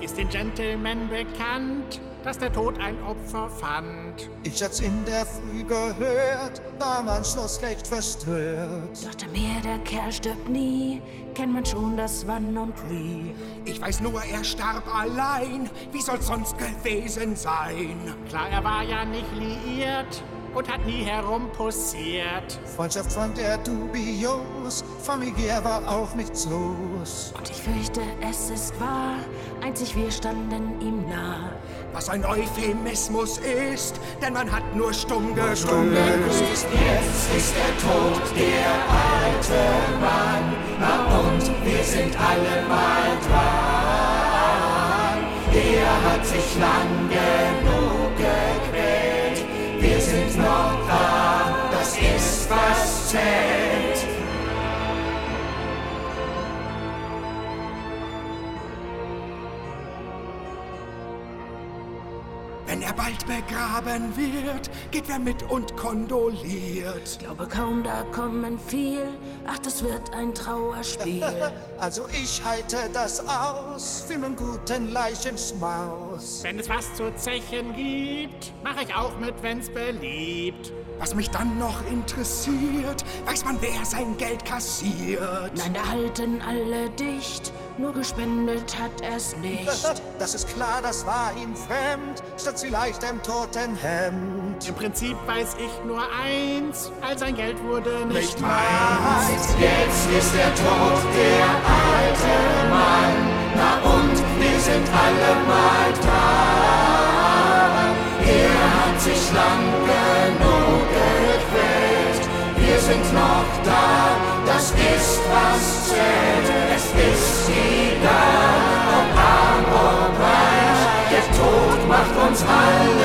Ist den Gentlemen bekannt, dass der Tod ein Opfer fand? Ich hat's in der Früh gehört, war mein Schloss recht verstört. Dachte mir, der Kerl stirbt nie, kennt man schon das Wann und Wie. Ich weiß nur, er starb allein. Wie soll's sonst gewesen sein? Klar, er war ja nicht liiert und hat nie herumpussiert. Freundschaft fand er dubios, familiär war auch nichts los. Und ich fürchte, es ist wahr, einzig wir standen ihm nah. Was ein Euphemismus ist, denn man hat nur stumm gestummt. Jetzt ist der Tod der alte Mann, na und wir sind alle mal dran. Er hat sich lang genug was Wenn er bald begraben wird, geht wer mit und kondoliert. Glaube kaum, da kommen viel, ach, das wird ein Trauerspiel. Also ich halte das aus, für einen guten Leichenschmaus. Wenn es was zu zechen gibt, mach ich auch mit, wenn's beliebt. Was mich dann noch interessiert, weiß man, wer sein Geld kassiert. Nein, da halten alle dicht, nur gespendet hat es nicht. Das ist klar, das war ihm fremd, statt vielleicht einem toten Hemd. Im Prinzip weiß ich nur eins, all sein Geld wurde nicht, nicht meins. Jetzt ist der Tod der alte Mann. Na und wir sind alle mal dran. Er hat sich lang genug gequält. Wir sind noch ist, was zählt, es ist egal, ob arm, ob reich, der Tod macht uns alle.